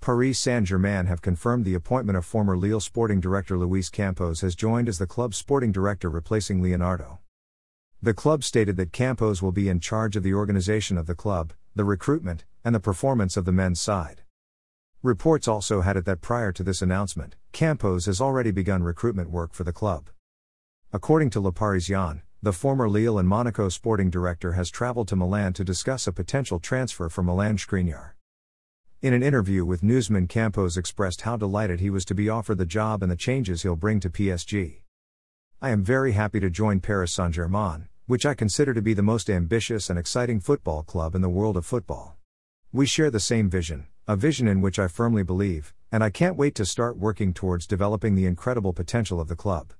Paris Saint Germain have confirmed the appointment of former Lille sporting director Luis Campos has joined as the club's sporting director replacing Leonardo. The club stated that Campos will be in charge of the organization of the club, the recruitment, and the performance of the men's side. Reports also had it that prior to this announcement, Campos has already begun recruitment work for the club. According to Le Parisien, the former Lille and Monaco sporting director has traveled to Milan to discuss a potential transfer for Milan Skriniar. In an interview with Newsman, Campos expressed how delighted he was to be offered the job and the changes he'll bring to PSG. I am very happy to join Paris Saint Germain, which I consider to be the most ambitious and exciting football club in the world of football. We share the same vision, a vision in which I firmly believe, and I can't wait to start working towards developing the incredible potential of the club.